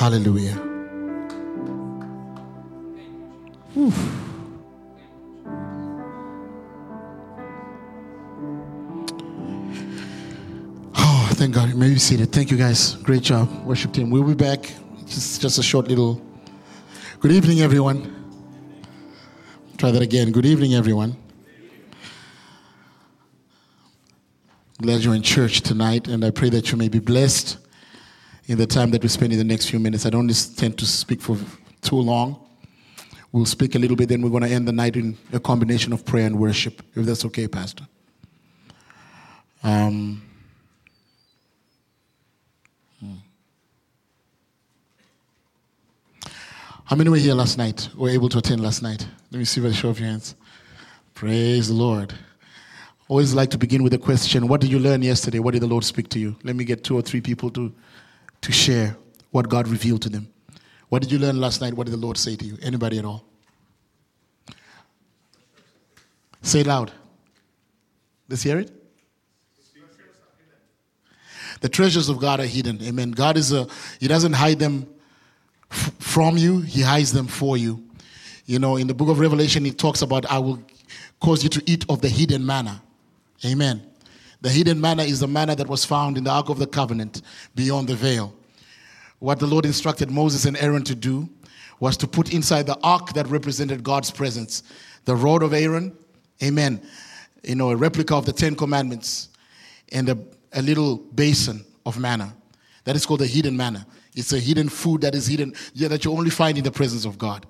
Hallelujah. Whew. Oh, thank God. Maybe seated. Thank you guys. Great job, worship team. We'll be back. Just, just a short little. Good evening, everyone. Try that again. Good evening, everyone. Glad you're in church tonight, and I pray that you may be blessed in the time that we spend in the next few minutes. I don't intend to speak for too long. We'll speak a little bit, then we're going to end the night in a combination of prayer and worship, if that's okay, Pastor. Um, hmm. How many were here last night? Were able to attend last night? Let me see by the show of your hands. Praise the Lord. Always like to begin with a question What did you learn yesterday? What did the Lord speak to you? Let me get two or three people to, to share what God revealed to them. What did you learn last night? What did the Lord say to you? Anybody at all? Say loud. Let's hear it. The treasures of God are hidden. Amen. God is a, He doesn't hide them f- from you, He hides them for you. You know, in the book of Revelation, He talks about, I will cause you to eat of the hidden manna. Amen. The hidden manna is the manna that was found in the Ark of the Covenant beyond the veil. What the Lord instructed Moses and Aaron to do was to put inside the ark that represented God's presence the rod of Aaron, amen, you know, a replica of the Ten Commandments, and a, a little basin of manna. That is called the hidden manna. It's a hidden food that is hidden, yeah, that you only find in the presence of God.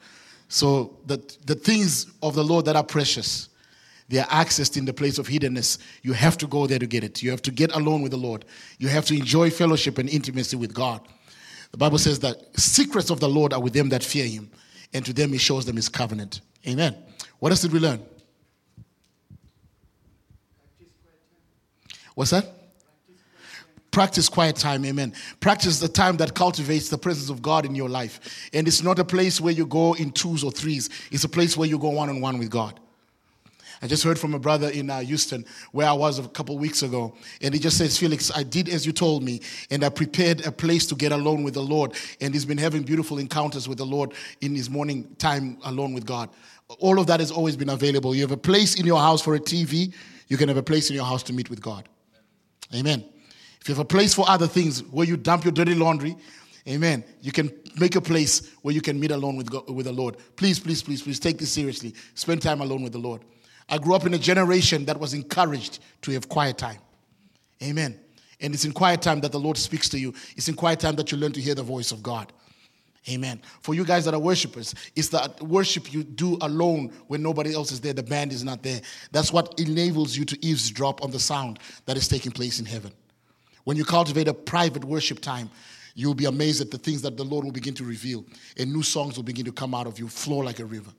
So the, the things of the Lord that are precious, they are accessed in the place of hiddenness. You have to go there to get it. You have to get alone with the Lord. You have to enjoy fellowship and intimacy with God. The Bible says that secrets of the Lord are with them that fear him, and to them he shows them his covenant. Amen. What else did we learn? What's that? Practice quiet time, amen. Practice the time that cultivates the presence of God in your life. And it's not a place where you go in twos or threes, it's a place where you go one on one with God. I just heard from a brother in uh, Houston where I was a couple weeks ago, and he just says, Felix, I did as you told me, and I prepared a place to get alone with the Lord. And he's been having beautiful encounters with the Lord in his morning time alone with God. All of that has always been available. You have a place in your house for a TV, you can have a place in your house to meet with God. Amen. If you have a place for other things where you dump your dirty laundry, amen, you can make a place where you can meet alone with, God, with the Lord. Please, please, please, please take this seriously. Spend time alone with the Lord. I grew up in a generation that was encouraged to have quiet time. Amen. And it's in quiet time that the Lord speaks to you. It's in quiet time that you learn to hear the voice of God. Amen. For you guys that are worshipers, it's that worship you do alone when nobody else is there, the band is not there. That's what enables you to eavesdrop on the sound that is taking place in heaven. When you cultivate a private worship time, you'll be amazed at the things that the Lord will begin to reveal, and new songs will begin to come out of you, flow like a river.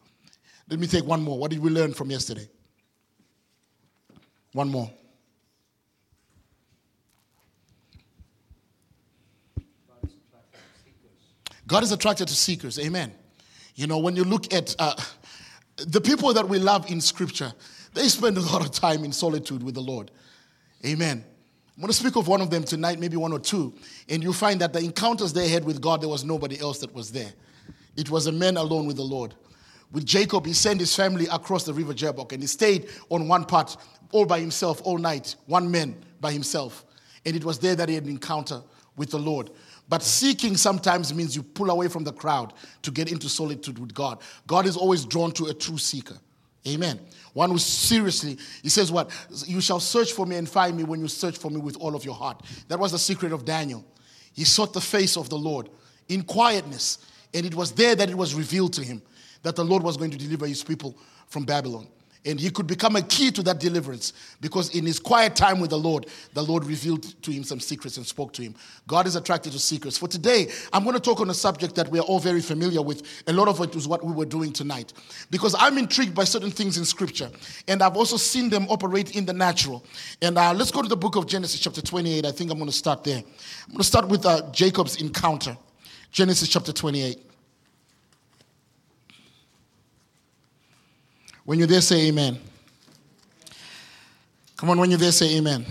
Let me take one more. What did we learn from yesterday? One more. God is attracted to seekers. Amen. You know, when you look at uh, the people that we love in Scripture, they spend a lot of time in solitude with the Lord. Amen. I'm going to speak of one of them tonight, maybe one or two, and you'll find that the encounters they had with God, there was nobody else that was there. It was a man alone with the Lord. With Jacob, he sent his family across the river Jabbok, and he stayed on one part all by himself all night, one man by himself. And it was there that he had an encounter with the Lord. But seeking sometimes means you pull away from the crowd to get into solitude with God. God is always drawn to a true seeker. Amen. One who seriously, he says, What? You shall search for me and find me when you search for me with all of your heart. That was the secret of Daniel. He sought the face of the Lord in quietness, and it was there that it was revealed to him that the Lord was going to deliver his people from Babylon. And he could become a key to that deliverance because in his quiet time with the Lord, the Lord revealed to him some secrets and spoke to him. God is attracted to secrets. For today, I'm going to talk on a subject that we are all very familiar with. A lot of it is what we were doing tonight. Because I'm intrigued by certain things in Scripture, and I've also seen them operate in the natural. And uh, let's go to the book of Genesis, chapter 28. I think I'm going to start there. I'm going to start with uh, Jacob's encounter. Genesis, chapter 28. When you're there, say amen. Come on, when you're there, say amen.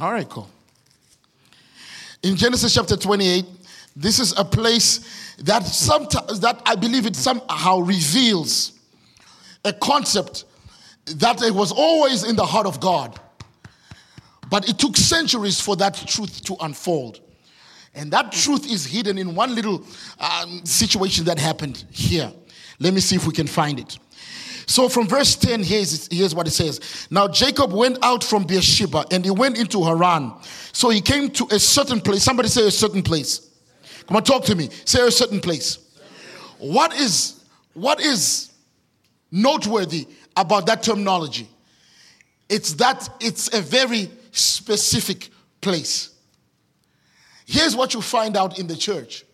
All right, cool. In Genesis chapter 28, This is a place that sometimes that I believe it somehow reveals a concept that it was always in the heart of God. But it took centuries for that truth to unfold. And that truth is hidden in one little um, situation that happened here. Let me see if we can find it. So from verse 10, here's, here's what it says. Now Jacob went out from Beersheba and he went into Haran. So he came to a certain place. Somebody say a certain place. Come on, talk to me. Say a certain place. What is what is noteworthy about that terminology? It's that it's a very specific place. Here's what you find out in the church.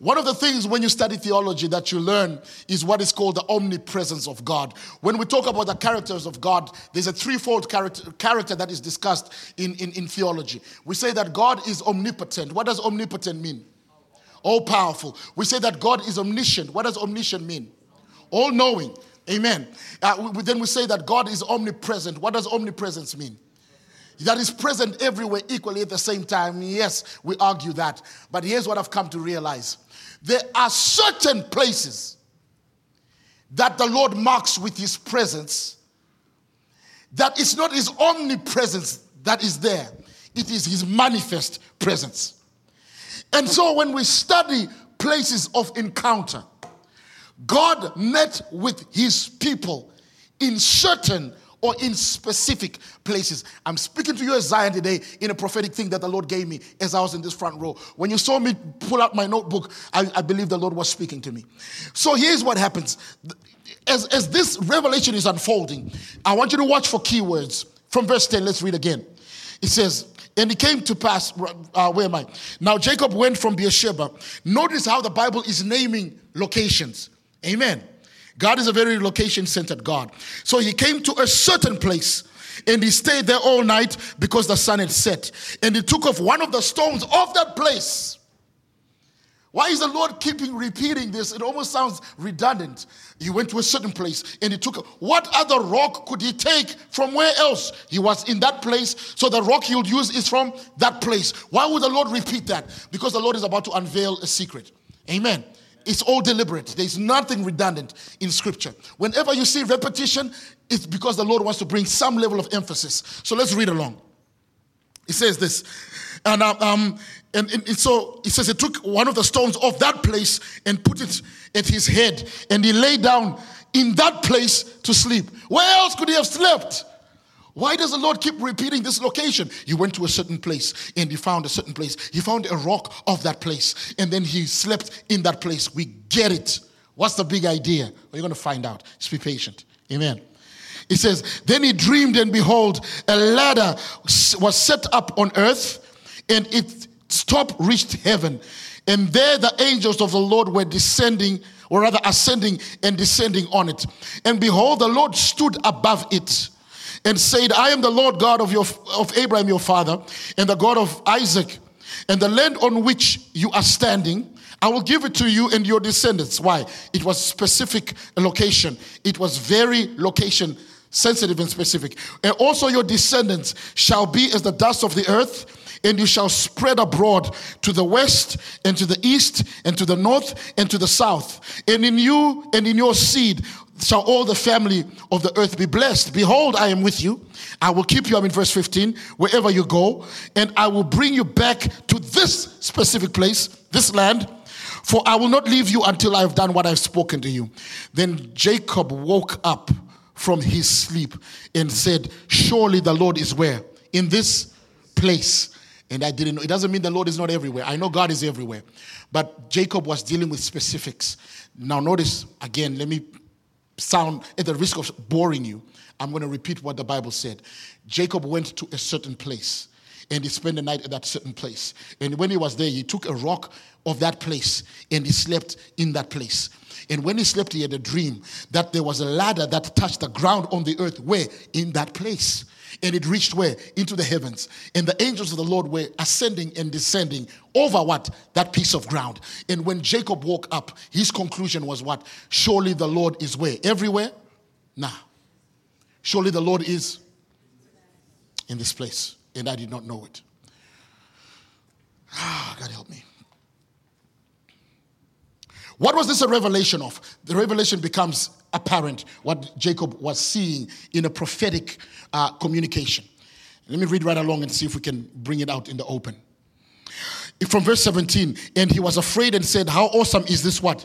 One of the things when you study theology that you learn is what is called the omnipresence of God. When we talk about the characters of God, there's a threefold character, character that is discussed in, in, in theology. We say that God is omnipotent. What does omnipotent mean? All powerful. We say that God is omniscient. What does omniscient mean? All knowing. Amen. Uh, we, then we say that God is omnipresent. What does omnipresence mean? That is present everywhere equally at the same time. Yes, we argue that. But here's what I've come to realize there are certain places that the Lord marks with his presence that it's not his omnipresence that is there, it is his manifest presence. And so when we study places of encounter, God met with his people in certain or in specific places. I'm speaking to you as Zion today in a prophetic thing that the Lord gave me as I was in this front row. When you saw me pull out my notebook, I, I believe the Lord was speaking to me. So here's what happens. As, as this revelation is unfolding, I want you to watch for keywords. From verse 10, let's read again. It says, and it came to pass, uh, where am I? Now Jacob went from Beersheba. Notice how the Bible is naming locations. Amen. God is a very location centered God. So he came to a certain place and he stayed there all night because the sun had set. And he took off one of the stones of that place. Why is the Lord keeping repeating this? It almost sounds redundant. He went to a certain place and he took what other rock could he take from where else? He was in that place, so the rock he would use is from that place. Why would the Lord repeat that? Because the Lord is about to unveil a secret. Amen. It's all deliberate. There's nothing redundant in scripture. Whenever you see repetition, it's because the Lord wants to bring some level of emphasis. So let's read along. It says this. And, um, um and, and, and so it says he took one of the stones of that place and put it at his head. And he lay down in that place to sleep. Where else could he have slept? Why does the Lord keep repeating this location? He went to a certain place and he found a certain place. He found a rock of that place and then he slept in that place. We get it. What's the big idea? You're going to find out. Just be patient. Amen. He says, Then he dreamed, and behold, a ladder was set up on earth, and its top reached heaven. And there the angels of the Lord were descending, or rather ascending and descending on it. And behold, the Lord stood above it and said, I am the Lord God of, your, of Abraham your father, and the God of Isaac, and the land on which you are standing. I will give it to you and your descendants. Why? It was specific location. It was very location sensitive and specific. And also your descendants shall be as the dust of the earth, and you shall spread abroad to the west and to the east and to the north and to the south. And in you and in your seed shall all the family of the earth be blessed. Behold, I am with you. I will keep you, I'm in verse 15, wherever you go, and I will bring you back to this specific place, this land, for I will not leave you until I have done what I've spoken to you. Then Jacob woke up from his sleep and said, Surely the Lord is where? In this place. And I didn't know. It doesn't mean the Lord is not everywhere. I know God is everywhere. But Jacob was dealing with specifics. Now, notice again, let me sound at the risk of boring you, I'm going to repeat what the Bible said. Jacob went to a certain place and he spent the night at that certain place. And when he was there, he took a rock of that place and he slept in that place. And when he slept, he had a dream that there was a ladder that touched the ground on the earth. Where? In that place. And it reached where? Into the heavens. And the angels of the Lord were ascending and descending over what? That piece of ground. And when Jacob woke up, his conclusion was what? Surely the Lord is where? Everywhere? Nah. Surely the Lord is in this place. And I did not know it. Ah, God help me. What was this a revelation of? The revelation becomes apparent what Jacob was seeing in a prophetic uh, communication. Let me read right along and see if we can bring it out in the open. From verse 17, and he was afraid and said, How awesome is this what?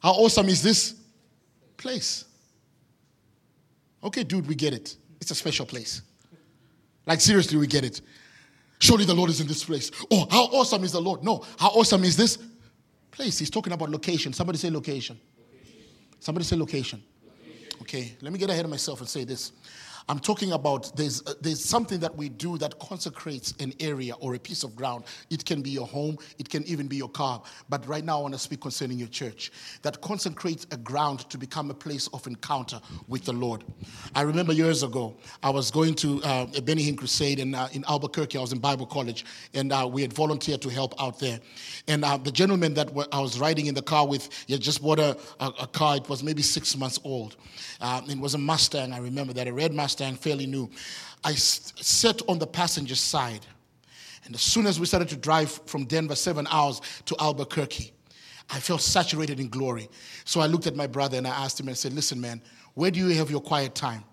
How awesome is this place? Okay, dude, we get it. It's a special place. Like, seriously, we get it. Surely the Lord is in this place. Oh, how awesome is the Lord? No, how awesome is this place? He's talking about location. Somebody say location. Somebody say location. location. Okay, let me get ahead of myself and say this. I'm talking about there's, uh, there's something that we do that consecrates an area or a piece of ground. It can be your home, it can even be your car. But right now, I want to speak concerning your church that consecrates a ground to become a place of encounter with the Lord. I remember years ago, I was going to uh, a Benny Hinn crusade in, uh, in Albuquerque. I was in Bible college, and uh, we had volunteered to help out there. And uh, the gentleman that I was riding in the car with, he had just bought a, a, a car. It was maybe six months old. Uh, it was a Mustang, I remember that, a red Mustang Mustang, fairly new. I sat on the passenger side. And as soon as we started to drive from Denver, seven hours to Albuquerque, I felt saturated in glory. So I looked at my brother and I asked him and said, Listen, man, where do you have your quiet time?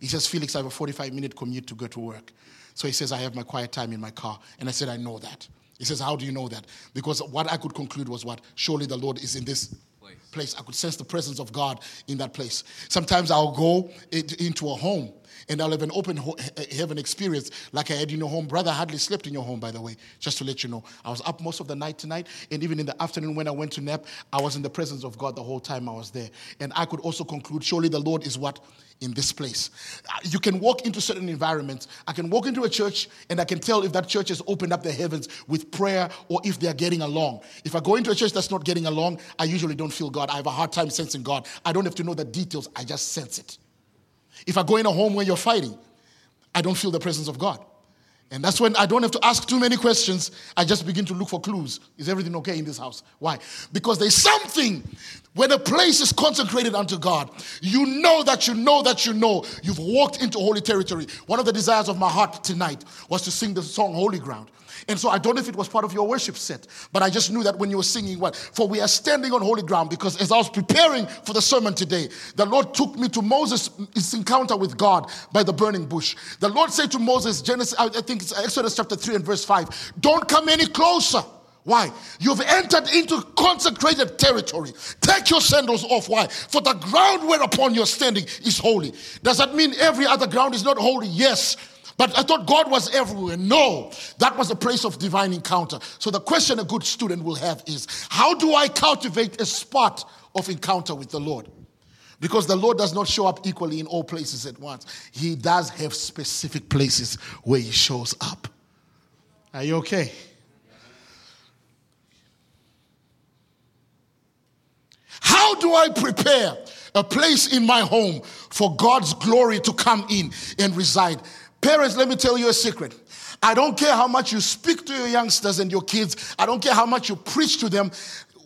He says, Felix, I have a 45 minute commute to go to work. So he says, I have my quiet time in my car. And I said, I know that. He says, How do you know that? Because what I could conclude was what? Surely the Lord is in this place. place. I could sense the presence of God in that place. Sometimes I'll go into a home and I'll have an open heaven experience like I had in your home. Brother, I hardly slept in your home, by the way, just to let you know. I was up most of the night tonight, and even in the afternoon when I went to nap, I was in the presence of God the whole time I was there. And I could also conclude, surely the Lord is what? In this place. Uh, you can walk into certain environments. I can walk into a church and I can tell if that church has opened up the heavens with prayer or if they are getting along. If I go into a church that's not getting along, I usually don't feel God. I have a hard time sensing God. I don't have to know the details, I just sense it. If I go in a home where you're fighting, I don't feel the presence of God. And that's when I don't have to ask too many questions. I just begin to look for clues. Is everything okay in this house? Why? Because there's something when a place is consecrated unto God, you know that you know that you know you've walked into holy territory. One of the desires of my heart tonight was to sing the song Holy Ground. And so I don't know if it was part of your worship set, but I just knew that when you were singing what, for we are standing on holy ground because as I was preparing for the sermon today, the Lord took me to Moses' encounter with God by the burning bush. The Lord said to Moses, Genesis, I think it's Exodus chapter 3 and verse 5, don't come any closer. Why? You've entered into consecrated territory. Take your sandals off. Why? For the ground whereupon you're standing is holy. Does that mean every other ground is not holy? Yes. But I thought God was everywhere. No, that was a place of divine encounter. So the question a good student will have is how do I cultivate a spot of encounter with the Lord? Because the Lord does not show up equally in all places at once. He does have specific places where He shows up. Are you okay? How do I prepare a place in my home for God's glory to come in and reside? Parents, let me tell you a secret. I don't care how much you speak to your youngsters and your kids, I don't care how much you preach to them.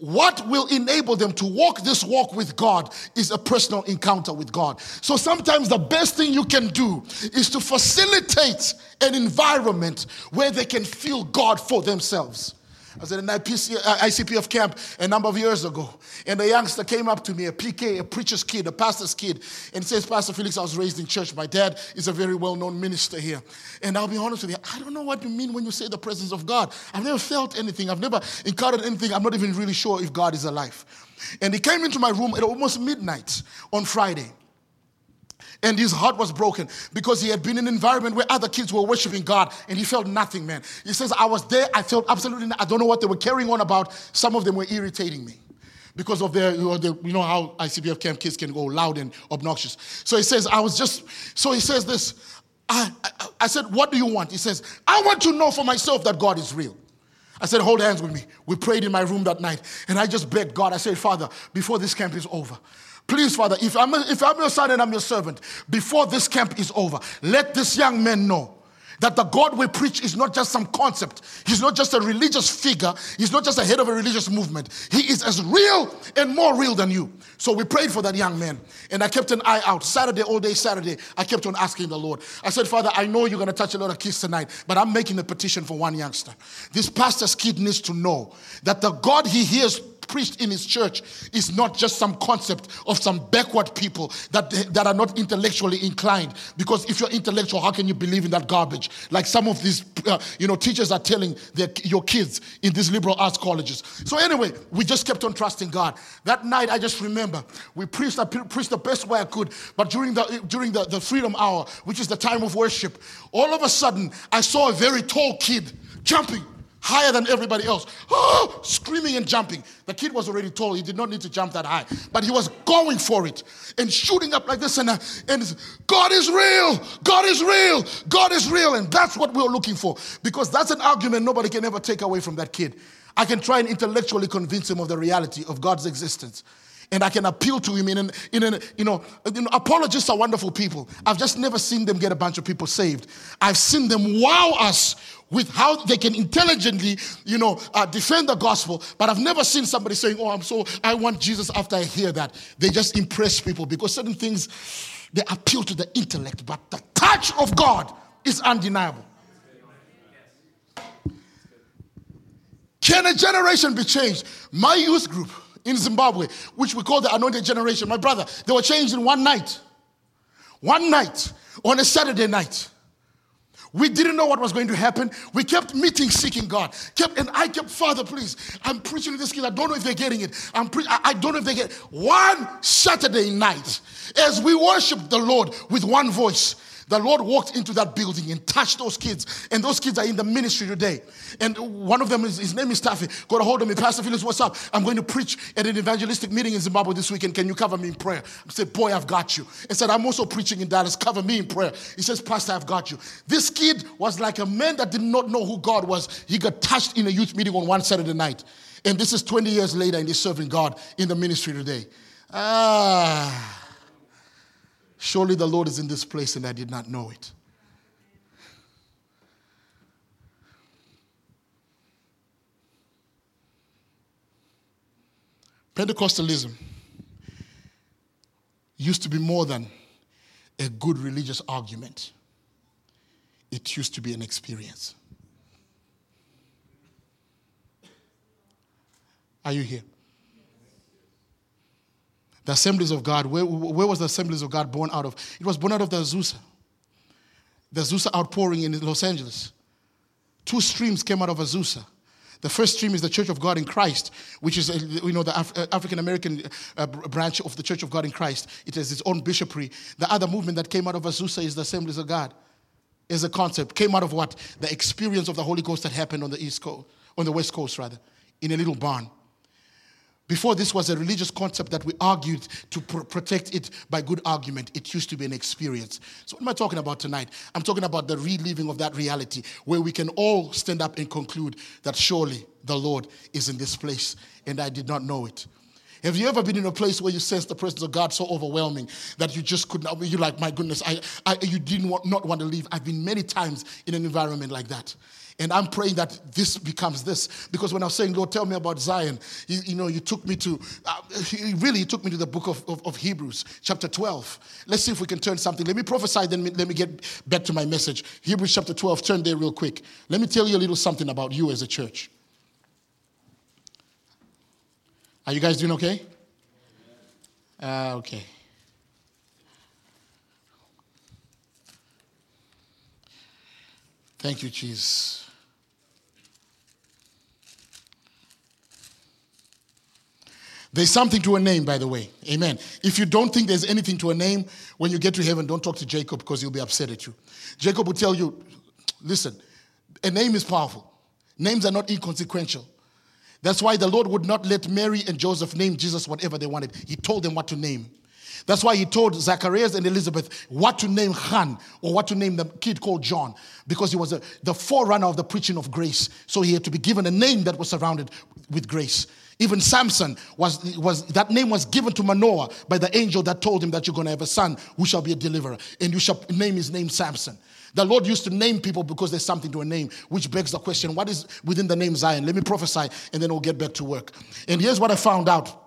What will enable them to walk this walk with God is a personal encounter with God. So sometimes the best thing you can do is to facilitate an environment where they can feel God for themselves. I was at an IPC, uh, ICPF camp a number of years ago, and a youngster came up to me, a PK, a preacher's kid, a pastor's kid, and says, Pastor Felix, I was raised in church. My dad is a very well known minister here. And I'll be honest with you, I don't know what you mean when you say the presence of God. I've never felt anything, I've never encountered anything. I'm not even really sure if God is alive. And he came into my room at almost midnight on Friday. And his heart was broken because he had been in an environment where other kids were worshiping God and he felt nothing, man. He says, I was there, I felt absolutely, I don't know what they were carrying on about. Some of them were irritating me because of their, you know, the, you know how ICPF camp kids can go loud and obnoxious. So he says, I was just, so he says this. I, I, I said, What do you want? He says, I want to know for myself that God is real. I said, Hold hands with me. We prayed in my room that night, and I just begged God. I said, Father, before this camp is over, Please, Father, if I'm, if I'm your son and I'm your servant, before this camp is over, let this young man know that the God we preach is not just some concept. He's not just a religious figure. He's not just a head of a religious movement. He is as real and more real than you. So we prayed for that young man. And I kept an eye out. Saturday, all day Saturday, I kept on asking the Lord. I said, Father, I know you're going to touch a lot of kids tonight, but I'm making a petition for one youngster. This pastor's kid needs to know that the God he hears preached in his church is not just some concept of some backward people that, that are not intellectually inclined. Because if you're intellectual, how can you believe in that garbage? Like some of these, uh, you know, teachers are telling their, your kids in these liberal arts colleges. So anyway, we just kept on trusting God. That night, I just remember we preached, I preached the best way I could. But during the during the, the freedom hour, which is the time of worship, all of a sudden I saw a very tall kid jumping higher than everybody else, oh, screaming and jumping. The kid was already tall, he did not need to jump that high, but he was going for it and shooting up like this. And, uh, and God is real, God is real, God is real. And that's what we're looking for because that's an argument nobody can ever take away from that kid. I can try and intellectually convince him of the reality of God's existence and I can appeal to him in an, in an you, know, you know, apologists are wonderful people. I've just never seen them get a bunch of people saved. I've seen them wow us with how they can intelligently, you know, uh, defend the gospel. But I've never seen somebody saying, "Oh, I'm so I want Jesus." After I hear that, they just impress people because certain things they appeal to the intellect, but the touch of God is undeniable. Can a generation be changed? My youth group in Zimbabwe, which we call the anointed generation, my brother, they were changed in one night. One night on a Saturday night. We didn't know what was going to happen. We kept meeting, seeking God. Kept, and I kept, Father, please, I'm preaching to this kid. I don't know if they're getting it. I'm pre- I, I don't know if they get it. One Saturday night, as we worshiped the Lord with one voice, the Lord walked into that building and touched those kids. And those kids are in the ministry today. And one of them, is, his name is Taffy. Got a hold of me. Pastor Felix, what's up? I'm going to preach at an evangelistic meeting in Zimbabwe this weekend. Can you cover me in prayer? I said, boy, I've got you. And said, I'm also preaching in Dallas. Cover me in prayer. He says, Pastor, I've got you. This kid was like a man that did not know who God was. He got touched in a youth meeting on one Saturday night. And this is 20 years later and he's serving God in the ministry today. Ah. Surely the Lord is in this place and I did not know it. Pentecostalism used to be more than a good religious argument, it used to be an experience. Are you here? The assemblies of God, where, where was the assemblies of God born out of? It was born out of the Azusa. The Azusa outpouring in Los Angeles. Two streams came out of Azusa. The first stream is the Church of God in Christ, which is, uh, you know, the Af- uh, African American uh, branch of the Church of God in Christ. It has its own bishopry. The other movement that came out of Azusa is the Assemblies of God. Is a concept came out of what the experience of the Holy Ghost that happened on the East Coast, on the West Coast rather, in a little barn. Before this was a religious concept that we argued to pr- protect it by good argument. It used to be an experience. So, what am I talking about tonight? I'm talking about the reliving of that reality where we can all stand up and conclude that surely the Lord is in this place and I did not know it. Have you ever been in a place where you sense the presence of God so overwhelming that you just couldn't, you're like, my goodness, I, I, you didn't want, not want to leave? I've been many times in an environment like that. And I'm praying that this becomes this. Because when I was saying, Lord, tell me about Zion, you, you know, you took me to, uh, really, you took me to the book of, of, of, Hebrews, chapter 12. Let's see if we can turn something. Let me prophesy, then let me get back to my message. Hebrews chapter 12, turn there real quick. Let me tell you a little something about you as a church. Are you guys doing okay? Uh, okay. Thank you, Jesus. There's something to a name, by the way. Amen. If you don't think there's anything to a name, when you get to heaven, don't talk to Jacob because he'll be upset at you. Jacob will tell you, listen, a name is powerful. Names are not inconsequential. That's why the Lord would not let Mary and Joseph name Jesus whatever they wanted. He told them what to name. That's why he told Zacharias and Elizabeth what to name Han or what to name the kid called John because he was a, the forerunner of the preaching of grace. So he had to be given a name that was surrounded with grace. Even Samson was, was that name was given to Manoah by the angel that told him that you're going to have a son who shall be a deliverer, and you shall name his name Samson. The Lord used to name people because there's something to a name, which begs the question what is within the name Zion? Let me prophesy and then we'll get back to work. And here's what I found out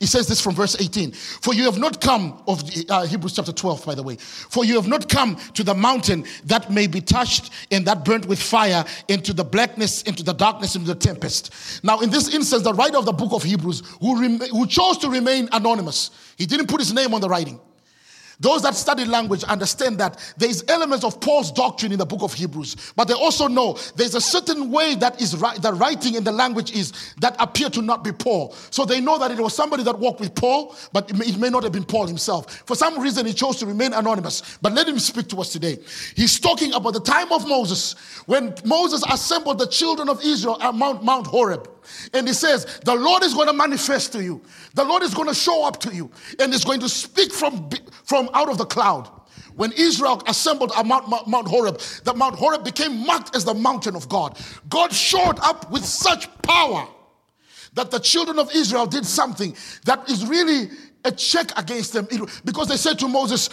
He says this from verse 18. For you have not come, of uh, Hebrews chapter 12, by the way. For you have not come to the mountain that may be touched and that burnt with fire into the blackness, into the darkness, into the tempest. Now, in this instance, the writer of the book of Hebrews, who, rem- who chose to remain anonymous, he didn't put his name on the writing. Those that study language understand that there's elements of Paul's doctrine in the book of Hebrews, but they also know there's a certain way that is the writing in the language is that appear to not be Paul. So they know that it was somebody that walked with Paul, but it may, it may not have been Paul himself. For some reason, he chose to remain anonymous. But let him speak to us today. He's talking about the time of Moses when Moses assembled the children of Israel at Mount, Mount Horeb. And he says, The Lord is going to manifest to you. The Lord is going to show up to you and is going to speak from, from out of the cloud. When Israel assembled at Mount, Mount Horeb, that Mount Horeb became marked as the mountain of God. God showed up with such power that the children of Israel did something that is really a check against them because they said to Moses,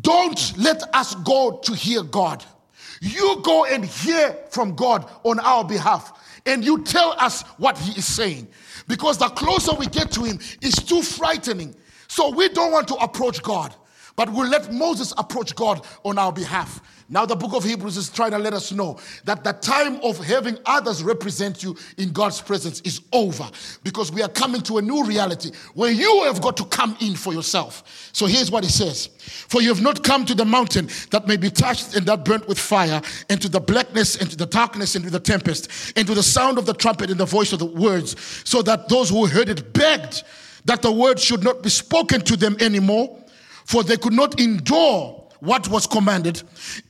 Don't let us go to hear God. You go and hear from God on our behalf and you tell us what he is saying. Because the closer we get to him, it's too frightening. So we don't want to approach God, but we'll let Moses approach God on our behalf. Now, the book of Hebrews is trying to let us know that the time of having others represent you in God's presence is over because we are coming to a new reality where you have got to come in for yourself. So here's what he says For you have not come to the mountain that may be touched and that burnt with fire, and to the blackness, and to the darkness, and to the tempest, and to the sound of the trumpet and the voice of the words, so that those who heard it begged that the word should not be spoken to them anymore, for they could not endure what was commanded,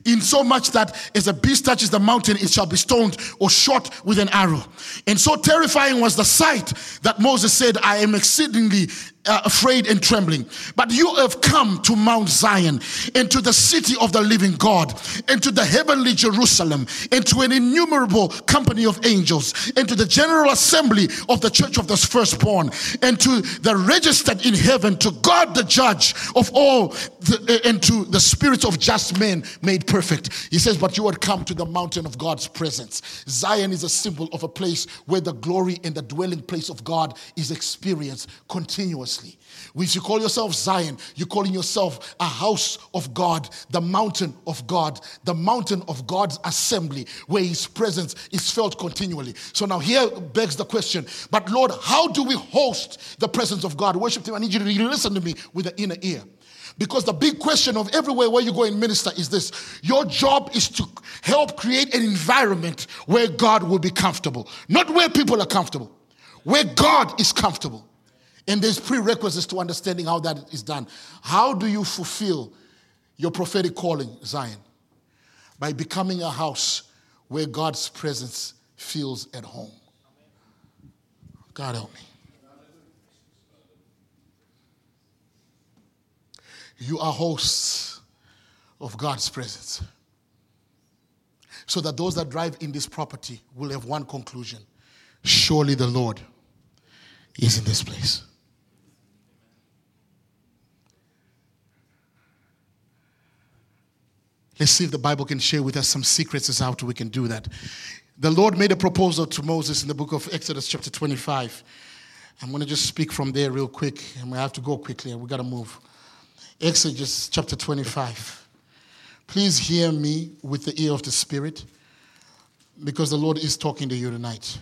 in so much that as a beast touches the mountain, it shall be stoned or shot with an arrow. And so terrifying was the sight that Moses said, I am exceedingly uh, afraid and trembling. But you have come to Mount Zion, into the city of the living God, into the heavenly Jerusalem, into an innumerable company of angels, into the general assembly of the church of the firstborn, and to the registered in heaven, to God the judge of all, the, and to the spirits of just men made perfect. He says, But you had come to the mountain of God's presence. Zion is a symbol of a place where the glory and the dwelling place of God is experienced continuously continuously. If you call yourself Zion, you're calling yourself a house of God, the mountain of God, the mountain of God's assembly, where His presence is felt continually. So now here begs the question, but Lord, how do we host the presence of God? Worship Him. I need you to listen to me with the inner ear. Because the big question of everywhere where you go and minister is this your job is to help create an environment where God will be comfortable, not where people are comfortable, where God is comfortable. And there's prerequisites to understanding how that is done. How do you fulfill your prophetic calling, Zion? By becoming a house where God's presence feels at home. God help me. You are hosts of God's presence. So that those that drive in this property will have one conclusion surely the Lord is in this place. Let's see if the Bible can share with us some secrets as how we can do that. The Lord made a proposal to Moses in the book of Exodus, chapter 25. I'm going to just speak from there real quick, and we have to go quickly. We got to move. Exodus, chapter 25. Please hear me with the ear of the Spirit, because the Lord is talking to you tonight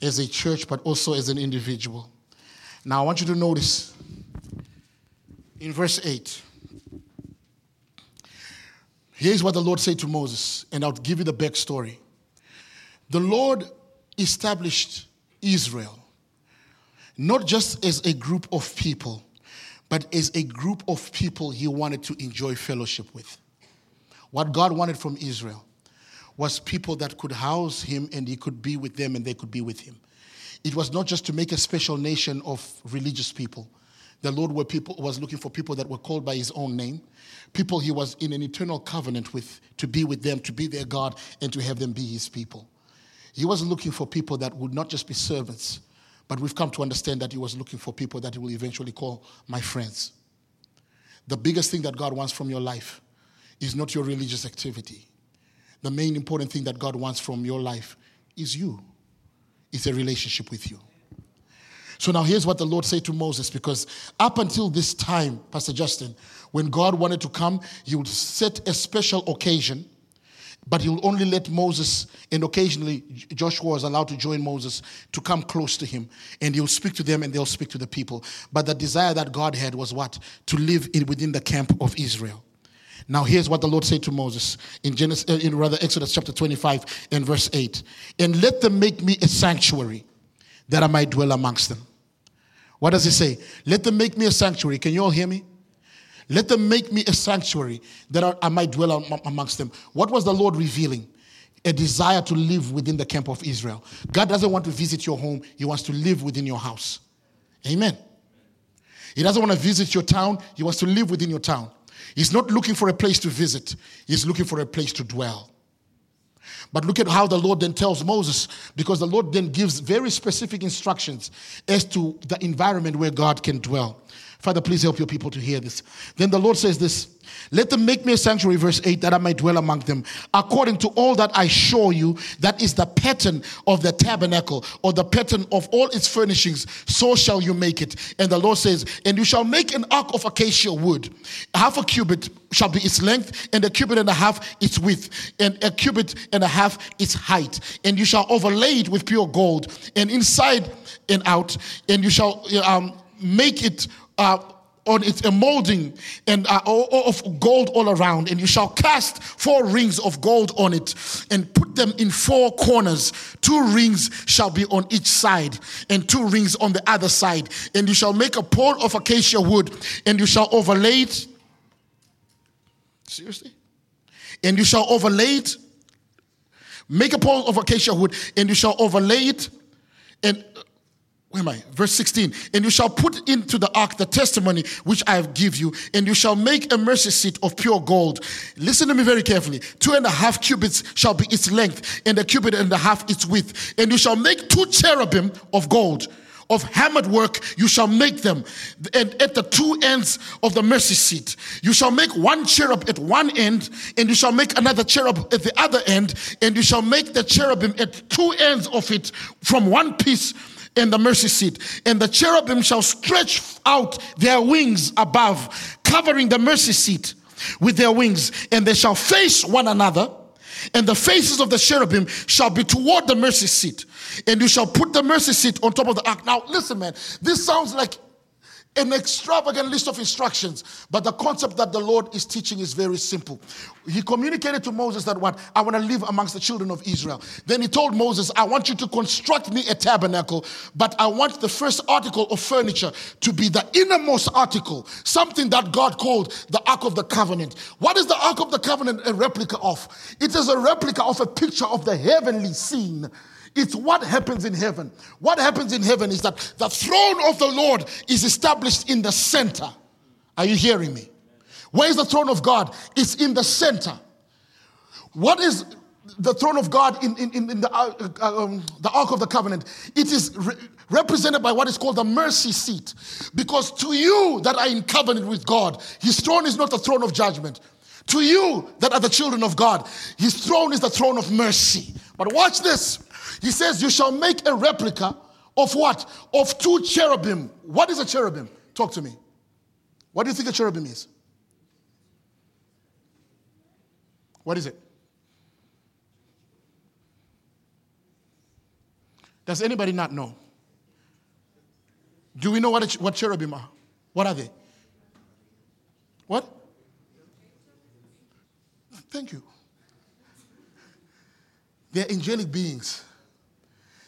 as a church, but also as an individual. Now, I want you to notice in verse 8 Here's what the Lord said to Moses, and I'll give you the backstory. The Lord established Israel not just as a group of people, but as a group of people he wanted to enjoy fellowship with. What God wanted from Israel was people that could house him and he could be with them and they could be with him. It was not just to make a special nation of religious people. The Lord people, was looking for people that were called by his own name, people he was in an eternal covenant with to be with them, to be their God, and to have them be his people. He wasn't looking for people that would not just be servants, but we've come to understand that he was looking for people that he will eventually call my friends. The biggest thing that God wants from your life is not your religious activity. The main important thing that God wants from your life is you, it's a relationship with you. So now here's what the Lord said to Moses because up until this time, Pastor Justin, when God wanted to come, he would set a special occasion, but he would only let Moses, and occasionally Joshua was allowed to join Moses to come close to him, and he'll speak to them and they'll speak to the people. But the desire that God had was what? To live in, within the camp of Israel. Now here's what the Lord said to Moses in Genesis, uh, in rather Exodus chapter 25 and verse 8. And let them make me a sanctuary that I might dwell amongst them. What does he say? Let them make me a sanctuary. Can you all hear me? Let them make me a sanctuary that I might dwell amongst them. What was the Lord revealing? A desire to live within the camp of Israel. God doesn't want to visit your home, He wants to live within your house. Amen. He doesn't want to visit your town, He wants to live within your town. He's not looking for a place to visit, He's looking for a place to dwell. But look at how the Lord then tells Moses, because the Lord then gives very specific instructions as to the environment where God can dwell. Father, please help your people to hear this. Then the Lord says this Let them make me a sanctuary, verse 8, that I may dwell among them, according to all that I show you. That is the pattern of the tabernacle, or the pattern of all its furnishings. So shall you make it. And the Lord says, And you shall make an ark of acacia wood. Half a cubit shall be its length, and a cubit and a half its width, and a cubit and a half its height. And you shall overlay it with pure gold, and inside and out, and you shall um, make it uh, on a molding and uh, of gold all around. And you shall cast four rings of gold on it and put them in four corners. Two rings shall be on each side and two rings on the other side. And you shall make a pole of acacia wood and you shall overlay it. Seriously? And you shall overlay it. Make a pole of acacia wood and you shall overlay it and where am I? Verse 16. And you shall put into the ark the testimony which I have give you, and you shall make a mercy seat of pure gold. Listen to me very carefully. Two and a half cubits shall be its length, and a cubit and a half its width. And you shall make two cherubim of gold. Of hammered work you shall make them, and at the two ends of the mercy seat you shall make one cherub at one end, and you shall make another cherub at the other end, and you shall make the cherubim at two ends of it from one piece in the mercy seat. And the cherubim shall stretch out their wings above, covering the mercy seat with their wings, and they shall face one another. And the faces of the cherubim shall be toward the mercy seat. And you shall put the mercy seat on top of the ark. Now, listen, man, this sounds like an extravagant list of instructions, but the concept that the Lord is teaching is very simple. He communicated to Moses that what I want to live amongst the children of Israel. Then he told Moses, I want you to construct me a tabernacle, but I want the first article of furniture to be the innermost article, something that God called the Ark of the Covenant. What is the Ark of the Covenant a replica of? It is a replica of a picture of the heavenly scene it's what happens in heaven. What happens in heaven is that the throne of the Lord is established in the center. Are you hearing me? Where is the throne of God? It's in the center. What is the throne of God in, in, in the, uh, uh, um, the Ark of the Covenant? It is re- represented by what is called the mercy seat. Because to you that are in covenant with God, his throne is not the throne of judgment. To you that are the children of God, his throne is the throne of mercy. But watch this. He says, You shall make a replica of what? Of two cherubim. What is a cherubim? Talk to me. What do you think a cherubim is? What is it? Does anybody not know? Do we know what, what cherubim are? What are they? What? Thank you. They're angelic beings.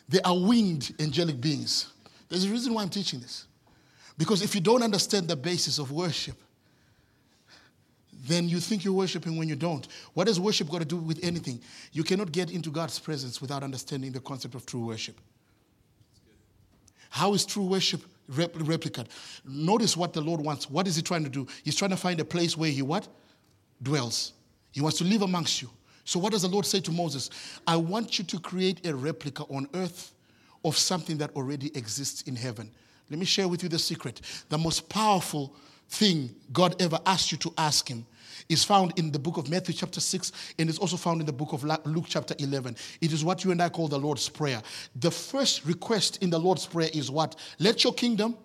They are winged angelic beings. There's a reason why I'm teaching this. Because if you don't understand the basis of worship, then you think you're worshiping when you don't. What has worship got to do with anything? You cannot get into God's presence without understanding the concept of true worship. How is true worship replicated? Notice what the Lord wants. What is He trying to do? He's trying to find a place where He what? Dwells. He wants to live amongst you. So, what does the Lord say to Moses? I want you to create a replica on earth of something that already exists in heaven. Let me share with you the secret. The most powerful thing God ever asked you to ask Him is found in the book of Matthew, chapter 6, and it's also found in the book of Luke, chapter 11. It is what you and I call the Lord's Prayer. The first request in the Lord's Prayer is what? Let your kingdom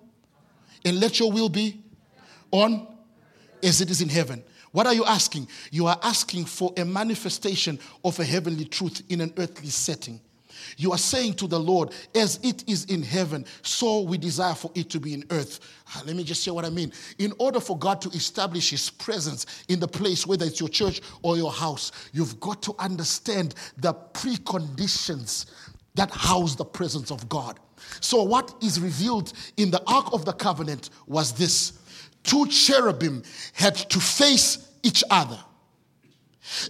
and let your will be on as it is in heaven. What are you asking? You are asking for a manifestation of a heavenly truth in an earthly setting. You are saying to the Lord, as it is in heaven, so we desire for it to be in earth. Ah, let me just say what I mean. In order for God to establish His presence in the place, whether it's your church or your house, you've got to understand the preconditions that house the presence of God. So, what is revealed in the Ark of the Covenant was this two cherubim had to face each other,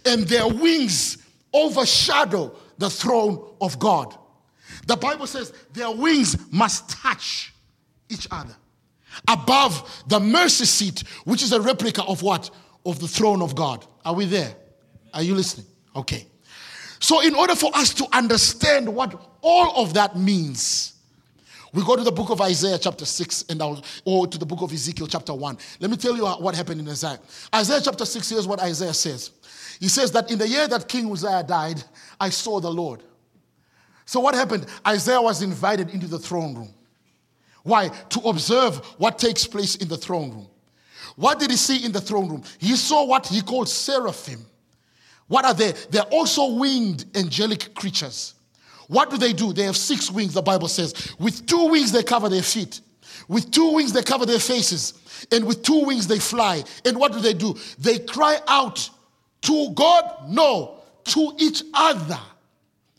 and their wings overshadow the throne of God. The Bible says their wings must touch each other above the mercy seat, which is a replica of what? Of the throne of God. Are we there? Are you listening? Okay. So, in order for us to understand what all of that means, we go to the book of Isaiah, chapter 6, and I'll, or to the book of Ezekiel, chapter 1. Let me tell you what happened in Isaiah. Isaiah, chapter 6, here's what Isaiah says. He says that in the year that King Uzziah died, I saw the Lord. So, what happened? Isaiah was invited into the throne room. Why? To observe what takes place in the throne room. What did he see in the throne room? He saw what he called seraphim. What are they? They're also winged angelic creatures. What do they do? They have six wings, the Bible says. With two wings, they cover their feet. With two wings, they cover their faces. And with two wings, they fly. And what do they do? They cry out to God? No, to each other.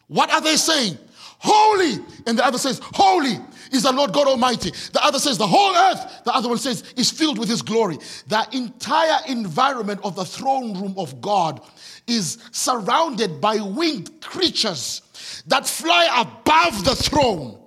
What are they saying? Holy. And the other says, Holy is the Lord God Almighty. The other says, The whole earth, the other one says, is filled with His glory. The entire environment of the throne room of God is surrounded by winged creatures that fly above the throne,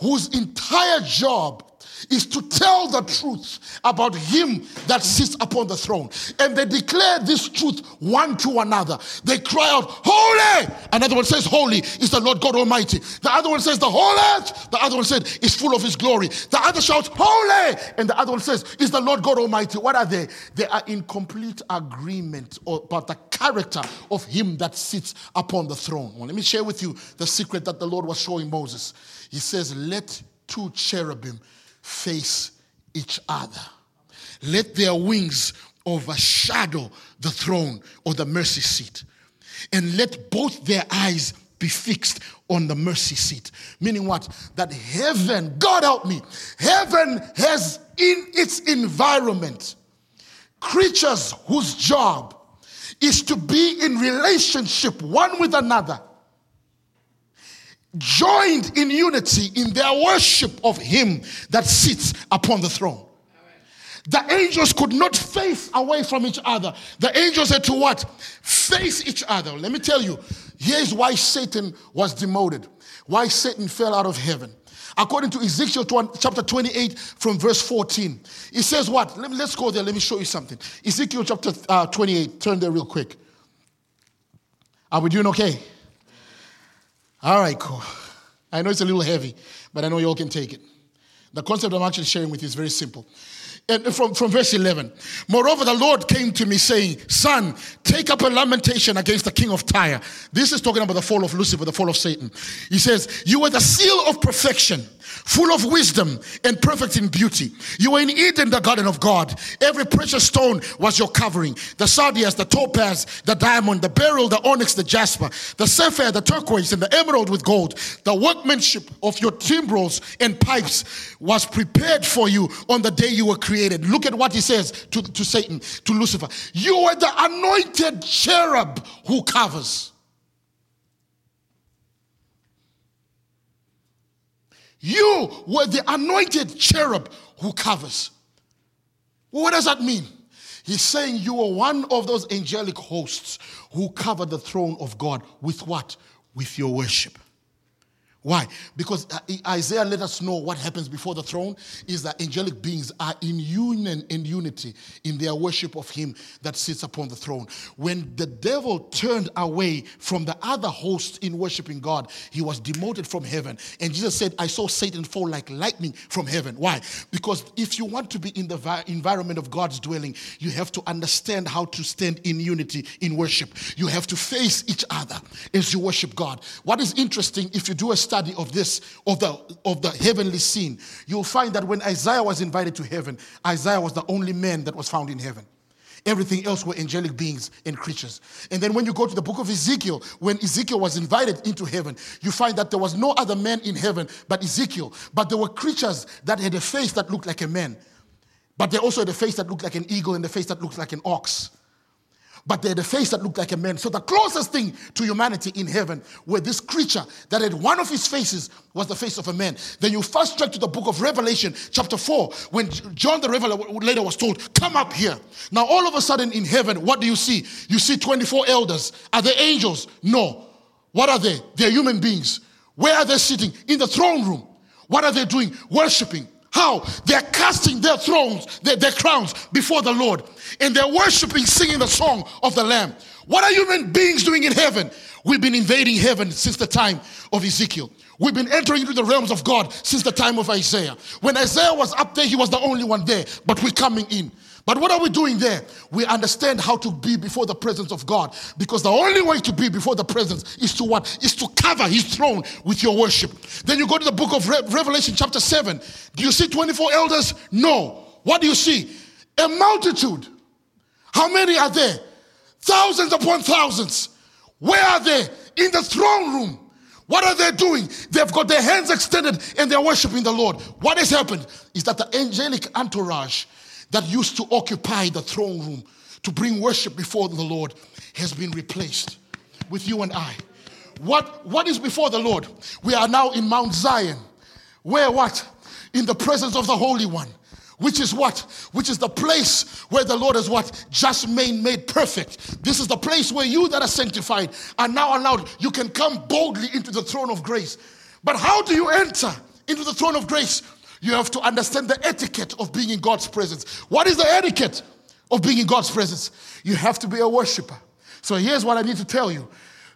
whose entire job is to tell the truth about him that sits upon the throne. And they declare this truth one to another. They cry out, Holy! Another one says, Holy is the Lord God Almighty. The other one says, The whole earth. The other one said, is full of his glory. The other shouts, Holy! And the other one says, Is the Lord God Almighty. What are they? They are in complete agreement about the character of him that sits upon the throne. Well, let me share with you the secret that the Lord was showing Moses. He says, Let two cherubim face each other. Let their wings overshadow the throne or the mercy seat. And let both their eyes be fixed on the mercy seat. Meaning what? That heaven, God help me, heaven has in its environment creatures whose job is to be in relationship one with another joined in unity in their worship of him that sits upon the throne. The angels could not face away from each other. The angels had to what? Face each other. Let me tell you, here's why Satan was demoted, why Satan fell out of heaven. According to Ezekiel chapter 28 from verse 14, it says what? Let me, let's go there. Let me show you something. Ezekiel chapter uh, 28, turn there real quick. Are we doing okay? All right, cool. I know it's a little heavy, but I know you all can take it. The concept I'm actually sharing with you is very simple. And from, from verse 11. Moreover, the Lord came to me saying, Son, take up a lamentation against the king of Tyre. This is talking about the fall of Lucifer, the fall of Satan. He says, You were the seal of perfection full of wisdom and perfect in beauty. You were in Eden, the garden of God. Every precious stone was your covering the sardius, the topaz, the diamond, the beryl, the onyx, the jasper, the sapphire, the turquoise, and the emerald with gold. The workmanship of your timbrels and pipes was prepared for you on the day you were created. Look at what he says to, to Satan, to Lucifer. You are the anointed cherub who covers. You were the anointed cherub who covers. What does that mean? He's saying you were one of those angelic hosts who covered the throne of God with what? With your worship. Why? Because uh, Isaiah let us know what happens before the throne is that angelic beings are in union and unity in their worship of him that sits upon the throne. When the devil turned away from the other hosts in worshiping God, he was demoted from heaven. And Jesus said, I saw Satan fall like lightning from heaven. Why? Because if you want to be in the environment of God's dwelling, you have to understand how to stand in unity in worship. You have to face each other as you worship God. What is interesting, if you do a study of this, of the, of the heavenly scene, you'll find that when Isaiah was invited to heaven, Isaiah was the only man that was found in heaven. Everything else were angelic beings and creatures. And then when you go to the book of Ezekiel, when Ezekiel was invited into heaven, you find that there was no other man in heaven but Ezekiel. But there were creatures that had a face that looked like a man. But they also had a face that looked like an eagle and a face that looked like an ox but they had a face that looked like a man. So the closest thing to humanity in heaven were this creature that had one of his faces was the face of a man. Then you fast track to the book of Revelation, chapter 4, when John the Revelator was told, Come up here. Now, all of a sudden in heaven, what do you see? You see 24 elders. Are they angels? No. What are they? They're human beings. Where are they sitting? In the throne room. What are they doing? Worshipping. How? They're casting their thrones, their, their, crowns before the Lord. And they're worshiping, singing the song of the Lamb. What are human beings doing in heaven? We've been invading heaven since the time of Ezekiel. We've been entering into the realms of God since the time of Isaiah. When Isaiah was up there, he was the only one there, but we're coming in. But what are we doing there? We understand how to be before the presence of God because the only way to be before the presence is to what? Is to cover his throne with your worship. Then you go to the book of Re- Revelation, chapter 7. Do you see 24 elders? No. What do you see? A multitude. How many are there? Thousands upon thousands. Where are they? In the throne room. What are they doing? They've got their hands extended and they're worshiping the Lord. What has happened is that the angelic entourage that used to occupy the throne room to bring worship before the Lord has been replaced with you and I. What, what is before the Lord? We are now in Mount Zion, where what? In the presence of the Holy One, which is what? Which is the place where the Lord is what? Just made, made perfect. This is the place where you that are sanctified are now allowed. You can come boldly into the throne of grace. But how do you enter into the throne of grace? You have to understand the etiquette of being in God's presence. What is the etiquette of being in God's presence? You have to be a worshiper. So here's what I need to tell you.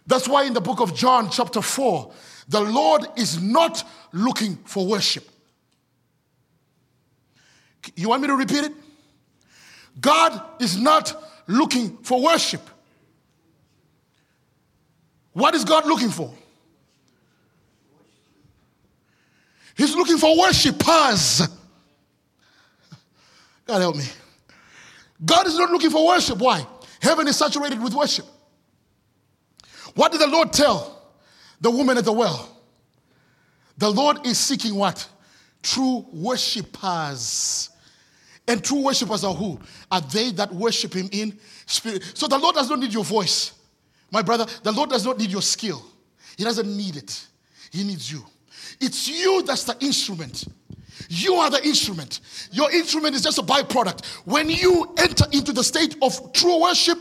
That's why in the book of John, chapter 4, the Lord is not looking for worship. You want me to repeat it? God is not looking for worship. What is God looking for? He's looking for worshipers. God help me. God is not looking for worship. Why? Heaven is saturated with worship. What did the Lord tell the woman at the well? The Lord is seeking what? True worshipers. And true worshipers are who? Are they that worship Him in spirit? So the Lord does not need your voice, my brother. The Lord does not need your skill. He doesn't need it. He needs you. It's you that's the instrument. You are the instrument. Your instrument is just a byproduct. When you enter into the state of true worship,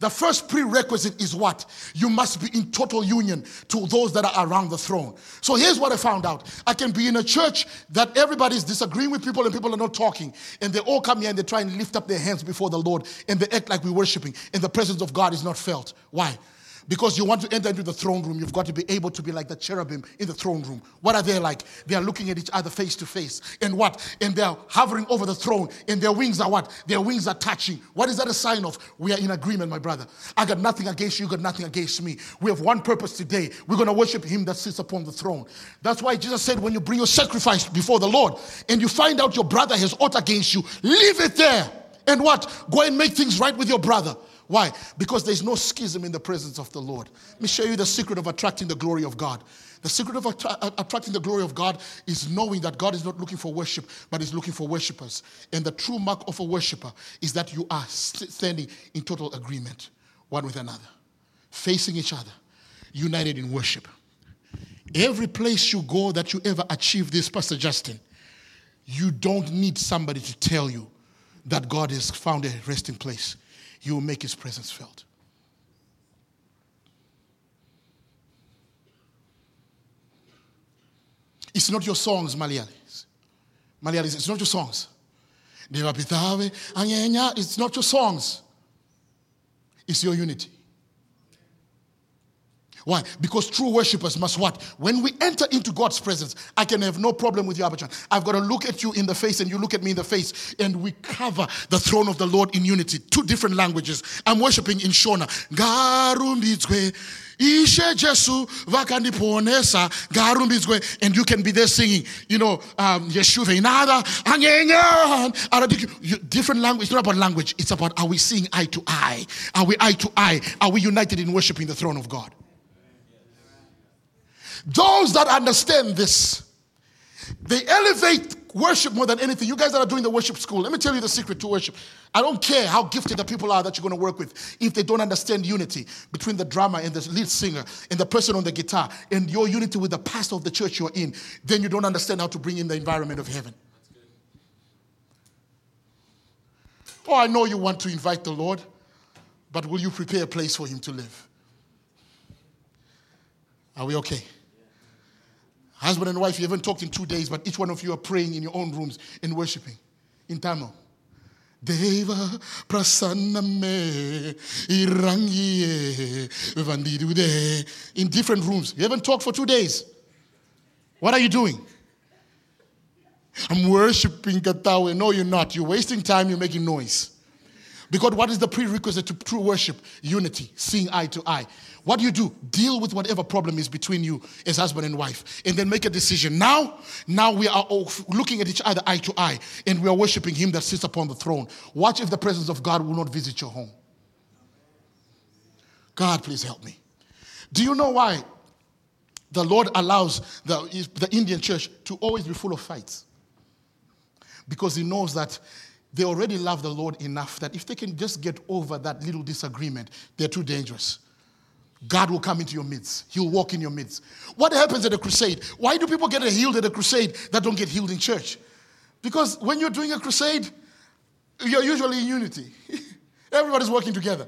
the first prerequisite is what? You must be in total union to those that are around the throne. So here's what I found out. I can be in a church that everybody is disagreeing with people and people are not talking. And they all come here and they try and lift up their hands before the Lord and they act like we're worshiping. And the presence of God is not felt. Why? Because you want to enter into the throne room, you've got to be able to be like the cherubim in the throne room. What are they like? They are looking at each other face to face. And what? And they are hovering over the throne. And their wings are what? Their wings are touching. What is that a sign of? We are in agreement, my brother. I got nothing against you, you got nothing against me. We have one purpose today. We're going to worship him that sits upon the throne. That's why Jesus said, when you bring your sacrifice before the Lord and you find out your brother has ought against you, leave it there. And what? Go and make things right with your brother. Why? Because there's no schism in the presence of the Lord. Let me show you the secret of attracting the glory of God. The secret of attra- attracting the glory of God is knowing that God is not looking for worship, but is looking for worshipers. And the true mark of a worshiper is that you are standing in total agreement one with another, facing each other, united in worship. Every place you go that you ever achieve this, Pastor Justin, you don't need somebody to tell you that God has found a resting place you will make his presence felt. It's not your songs, Malayalis. Malayalis, it's not your songs. It's not your songs. It's your unity. Why? Because true worshippers must what? When we enter into God's presence, I can have no problem with you, Abachan. I've got to look at you in the face and you look at me in the face, and we cover the throne of the Lord in unity. Two different languages. I'm worshiping in Shona. ishe jesu vakandiponesa. Ngaarumbidzwe and you can be there singing. You know um, yeshuva inada different language. It's not about language. It's about are we seeing eye to eye? Are we eye to eye? Are we united in worshiping the throne of god those that understand this, they elevate worship more than anything. You guys that are doing the worship school, let me tell you the secret to worship. I don't care how gifted the people are that you're going to work with. If they don't understand unity between the drummer and the lead singer and the person on the guitar and your unity with the pastor of the church you're in, then you don't understand how to bring in the environment of heaven. Oh, I know you want to invite the Lord, but will you prepare a place for him to live? Are we okay? Husband and wife, you haven't talked in two days, but each one of you are praying in your own rooms and worshiping in Tamil. Deva prasanname irangiye vandidude in different rooms. You haven't talked for two days. What are you doing? I'm worshiping Katawe. No, you're not. You're wasting time, you're making noise. Because what is the prerequisite to true worship? Unity, seeing eye to eye. What do you do? Deal with whatever problem is between you as husband and wife, and then make a decision. Now, now we are all looking at each other eye to eye, and we are worshiping Him that sits upon the throne. Watch if the presence of God will not visit your home. God, please help me. Do you know why the Lord allows the, the Indian church to always be full of fights? Because He knows that they already love the Lord enough that if they can just get over that little disagreement, they're too dangerous. God will come into your midst. He'll walk in your midst. What happens at a crusade? Why do people get healed at a crusade that don't get healed in church? Because when you're doing a crusade, you're usually in unity. Everybody's working together.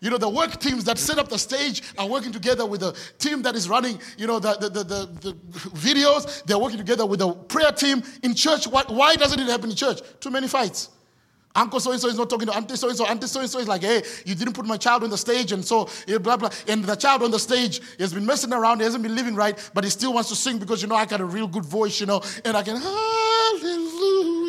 You know, the work teams that set up the stage are working together with the team that is running, you know, the, the, the, the, videos. They're working together with the prayer team. In church, why, why doesn't it happen in church? Too many fights. Uncle so and so is not talking to auntie so and so. Auntie so and so is like, hey, you didn't put my child on the stage, and so eh, blah blah. And the child on the stage has been messing around, he hasn't been living right, but he still wants to sing because you know I got a real good voice, you know, and I can hallelujah.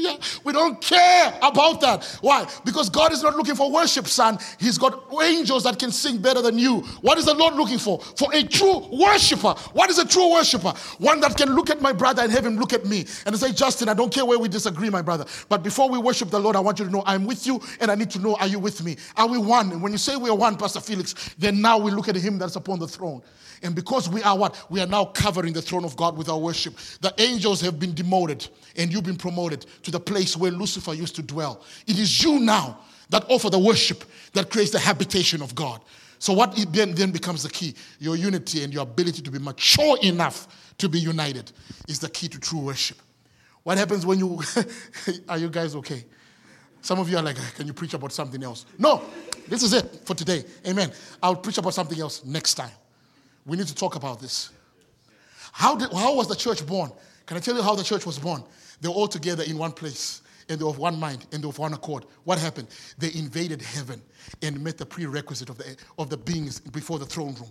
We don't care about that. Why? Because God is not looking for worship, son. He's got angels that can sing better than you. What is the Lord looking for? For a true worshiper. What is a true worshiper? One that can look at my brother and have him look at me and say, Justin, I don't care where we disagree, my brother, but before we worship the Lord, I want you to know I'm with you and I need to know, are you with me? Are we one? And when you say we are one, Pastor Felix, then now we look at him that's upon the throne. And because we are what? We are now covering the throne of God with our worship. The angels have been demoted and you've been promoted to the place where Lucifer used to dwell. It is you now that offer the worship that creates the habitation of God. So, what then, then becomes the key? Your unity and your ability to be mature enough to be united is the key to true worship. What happens when you, are you guys okay? Some of you are like, can you preach about something else? No, this is it for today. Amen. I'll preach about something else next time. We need to talk about this. How, did, how was the church born? Can I tell you how the church was born? They were all together in one place and they were of one mind and they were of one accord. What happened? They invaded heaven and met the prerequisite of the, of the beings before the throne room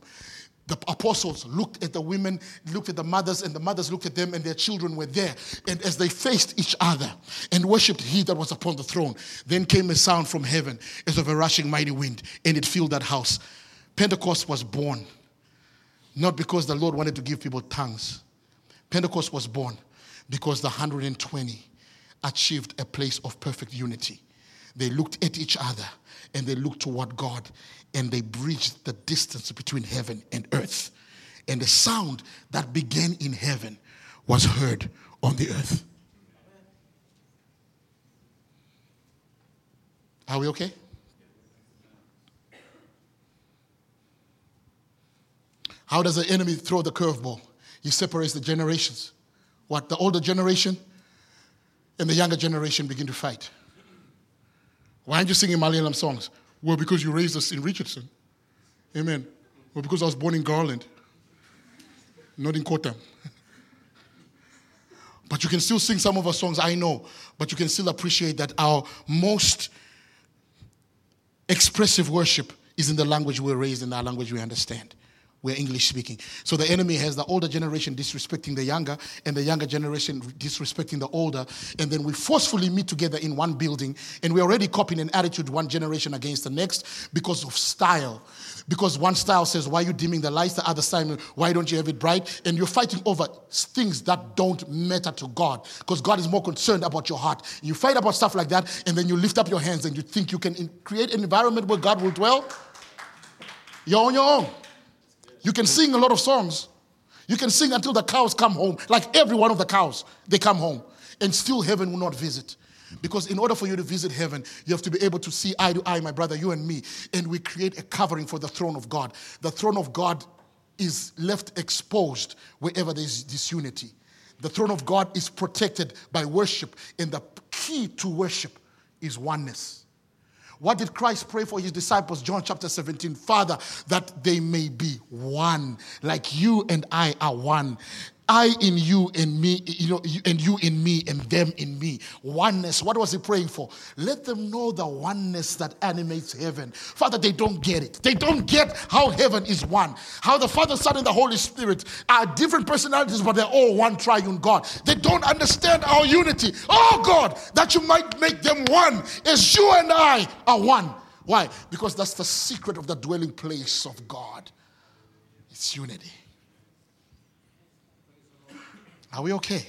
the apostles looked at the women, looked at the mothers, and the mothers looked at them, and their children were there. And as they faced each other and worshipped He that was upon the throne, then came a sound from heaven as of a rushing mighty wind, and it filled that house. Pentecost was born not because the Lord wanted to give people tongues. Pentecost was born because the 120 achieved a place of perfect unity. They looked at each other and they looked toward God and they bridged the distance between heaven and earth. And the sound that began in heaven was heard on the earth. Are we okay? How does the enemy throw the curveball? He separates the generations. What? The older generation and the younger generation begin to fight. Why aren't you singing Malayalam songs? Well, because you raised us in Richardson. Amen. Well, because I was born in Garland, not in Kotam. But you can still sing some of our songs, I know. But you can still appreciate that our most expressive worship is in the language we're raised in, the language we understand. We're English speaking. So the enemy has the older generation disrespecting the younger, and the younger generation disrespecting the older. And then we forcefully meet together in one building, and we're already copying an attitude one generation against the next because of style. Because one style says, Why are you dimming the lights? The other style, Why don't you have it bright? And you're fighting over things that don't matter to God because God is more concerned about your heart. You fight about stuff like that, and then you lift up your hands and you think you can create an environment where God will dwell. You're on your own. You can sing a lot of songs. You can sing until the cows come home, like every one of the cows, they come home, and still heaven will not visit. Because in order for you to visit heaven, you have to be able to see eye to eye, my brother, you and me, and we create a covering for the throne of God. The throne of God is left exposed wherever there's disunity. The throne of God is protected by worship, and the key to worship is oneness. What did Christ pray for his disciples? John chapter 17. Father, that they may be one, like you and I are one. I in you and me, you know, and you in me and them in me. Oneness. What was he praying for? Let them know the oneness that animates heaven. Father, they don't get it. They don't get how heaven is one. How the Father, Son, and the Holy Spirit are different personalities, but they're all one triune God. They don't understand our unity. Oh God, that you might make them one as you and I are one. Why? Because that's the secret of the dwelling place of God. It's unity. Are we okay?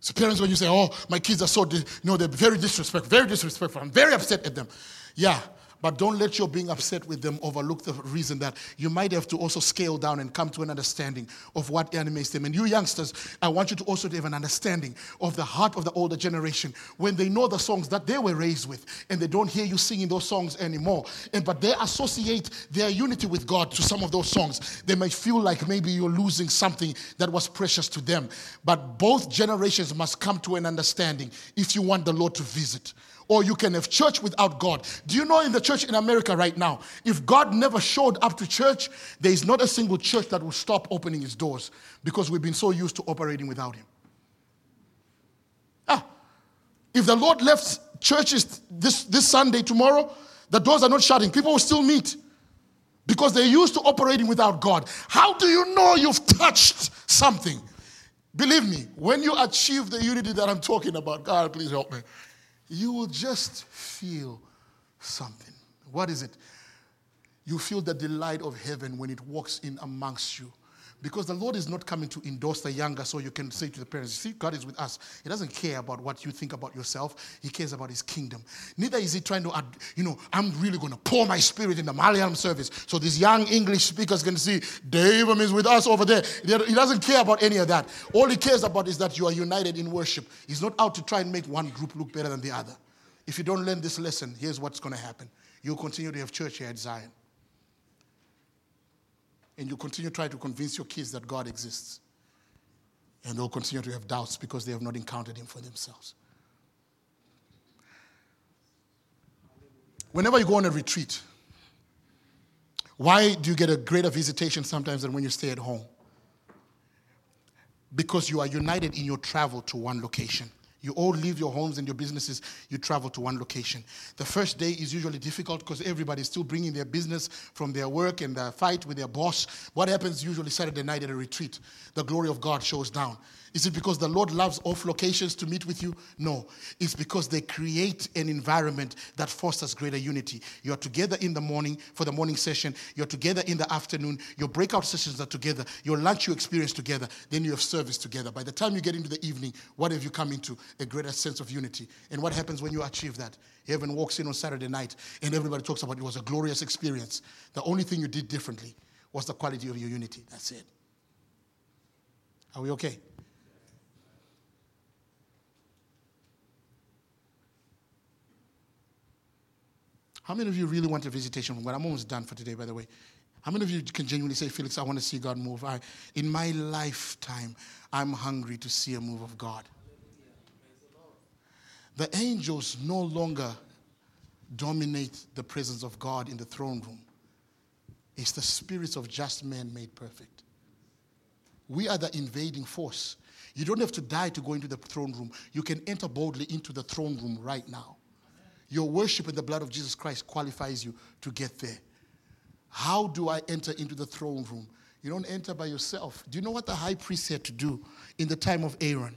So parents, when you say, "Oh, my kids are so," you know, they're very disrespectful, very disrespectful. I'm very upset at them. Yeah, but don't let your being upset with them overlook the reason that you might have to also scale down and come to an understanding of what animates them. And you youngsters, I want you to also have an understanding of the heart of the older generation when they know the songs that they were raised with and they don't hear you singing those songs anymore. And but they associate their unity with God to some of those songs. They may feel like maybe you're losing something that was precious to them. But both generations must come to an understanding if you want the Lord to visit or you can have church without God. Do you know in the church in America right now, if God never showed up to church, there is not a single church that will stop opening its doors because we've been so used to operating without Him. Ah, if the Lord left churches this, this Sunday, tomorrow, the doors are not shutting. People will still meet because they're used to operating without God. How do you know you've touched something? Believe me, when you achieve the unity that I'm talking about, God, please help me you will just feel something. What is it? You feel the delight of heaven when it walks in amongst you. Because the Lord is not coming to endorse the younger, so you can say to the parents, See, God is with us. He doesn't care about what you think about yourself, He cares about His kingdom. Neither is He trying to, you know, I'm really going to pour my spirit in the Malayalam service. So these young English speakers can see, David is with us over there. He doesn't care about any of that. All He cares about is that you are united in worship. He's not out to try and make one group look better than the other. If you don't learn this lesson, here's what's going to happen you'll continue to have church here at Zion and you continue to try to convince your kids that God exists. And they'll continue to have doubts because they have not encountered Him for themselves. Whenever you go on a retreat, why do you get a greater visitation sometimes than when you stay at home? Because you are united in your travel to one location. You all leave your homes and your businesses, you travel to one location. The first day is usually difficult because everybody's still bringing their business from their work and their fight with their boss. What happens usually Saturday night at a retreat? The glory of God shows down. Is it because the Lord loves off locations to meet with you? No. It's because they create an environment that fosters greater unity. You're together in the morning for the morning session, you're together in the afternoon, your breakout sessions are together, your lunch you experience together, then you have service together. By the time you get into the evening, what have you come into? A greater sense of unity. And what happens when you achieve that? Heaven walks in on Saturday night and everybody talks about it was a glorious experience. The only thing you did differently was the quality of your unity. That's it. Are we okay? How many of you really want a visitation from God? I'm almost done for today, by the way. How many of you can genuinely say, Felix, I want to see God move? I, in my lifetime, I'm hungry to see a move of God. The angels no longer dominate the presence of God in the throne room. It's the spirits of just men made perfect. We are the invading force. You don't have to die to go into the throne room. You can enter boldly into the throne room right now. Your worship in the blood of Jesus Christ qualifies you to get there. How do I enter into the throne room? You don't enter by yourself. Do you know what the high priest had to do in the time of Aaron?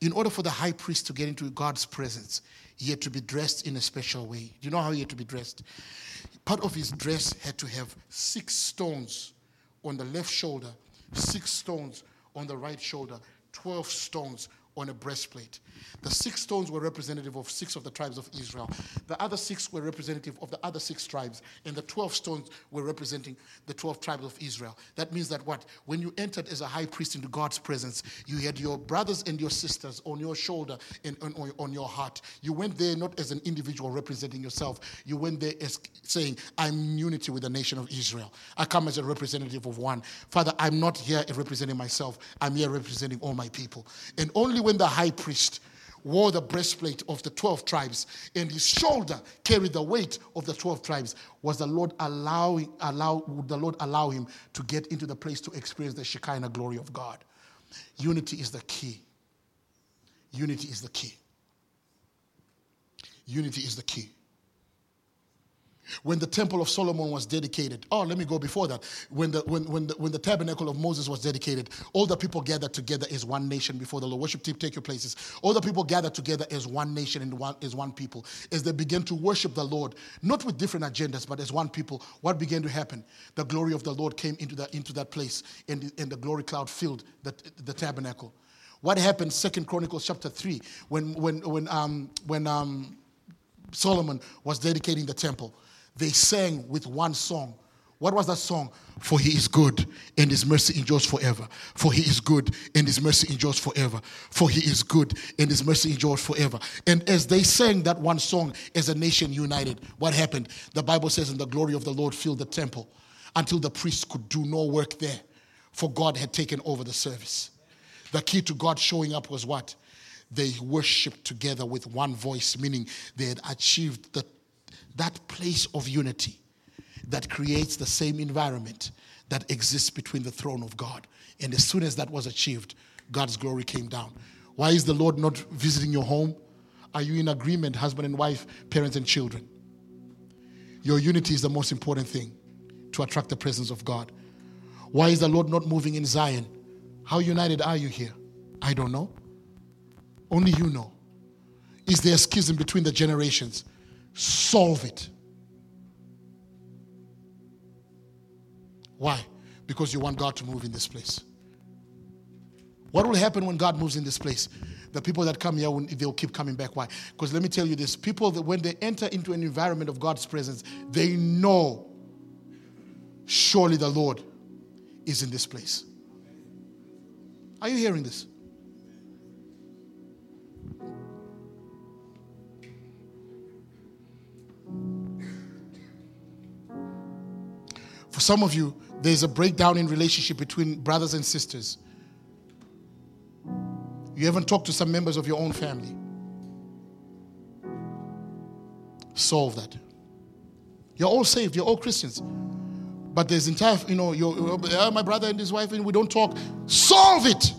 In order for the high priest to get into God's presence, he had to be dressed in a special way. Do you know how he had to be dressed? Part of his dress had to have six stones on the left shoulder, six stones on the right shoulder, 12 stones on a breastplate. The six stones were representative of six of the tribes of Israel. The other six were representative of the other six tribes, and the 12 stones were representing the 12 tribes of Israel. That means that what? When you entered as a high priest into God's presence, you had your brothers and your sisters on your shoulder and on, on your heart. You went there not as an individual representing yourself, you went there as saying, I'm in unity with the nation of Israel. I come as a representative of one. Father, I'm not here representing myself, I'm here representing all my people. And only when the high priest wore the breastplate of the 12 tribes and his shoulder carried the weight of the 12 tribes was the lord allowing allow would the lord allow him to get into the place to experience the shekinah glory of god? Unity is the key. Unity is the key. Unity is the key when the temple of Solomon was dedicated. Oh, let me go before that. When the, when, when, the, when the tabernacle of Moses was dedicated, all the people gathered together as one nation before the Lord. Worship team, take your places. All the people gathered together as one nation and one, as one people. As they began to worship the Lord, not with different agendas, but as one people, what began to happen? The glory of the Lord came into, that into that place, and and the glory cloud filled the, the tabernacle. What happened, Second Chronicles chapter 3, when, when, when, um, when um, Solomon was dedicating the temple? They sang with one song. What was that song? For he is good and his mercy endures forever. For he is good and his mercy endures forever. For he is good and his mercy endures forever. And as they sang that one song as a nation united, what happened? The Bible says, and the glory of the Lord filled the temple until the priests could do no work there, for God had taken over the service. The key to God showing up was what? They worshiped together with one voice, meaning they had achieved the that place of unity that creates the same environment that exists between the throne of God. And as soon as that was achieved, God's glory came down. Why is the Lord not visiting your home? Are you in agreement, husband and wife, parents and children? Your unity is the most important thing to attract the presence of God. Why is the Lord not moving in Zion? How united are you here? I don't know. Only you know. Is there a schism between the generations? Solve it. Why? Because you want God to move in this place. What will happen when God moves in this place? The people that come here, they'll keep coming back. Why? Because let me tell you this people that when they enter into an environment of God's presence, they know surely the Lord is in this place. Are you hearing this? For some of you, there's a breakdown in relationship between brothers and sisters. You haven't talked to some members of your own family. Solve that. You're all saved, you're all Christians. But there's entire, you know, your, uh, my brother and his wife, and we don't talk. Solve it.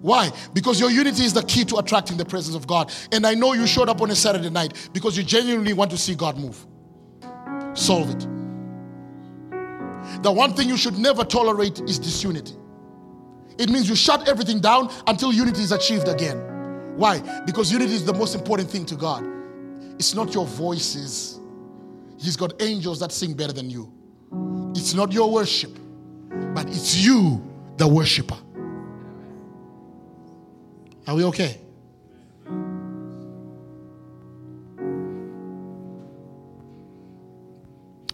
Why? Because your unity is the key to attracting the presence of God. And I know you showed up on a Saturday night because you genuinely want to see God move solve it. The one thing you should never tolerate is disunity. It means you shut everything down until unity is achieved again. Why? Because unity is the most important thing to God. It's not your voices, He's got angels that sing better than you. It's not your worship, but it's you, the worshiper. Are we okay?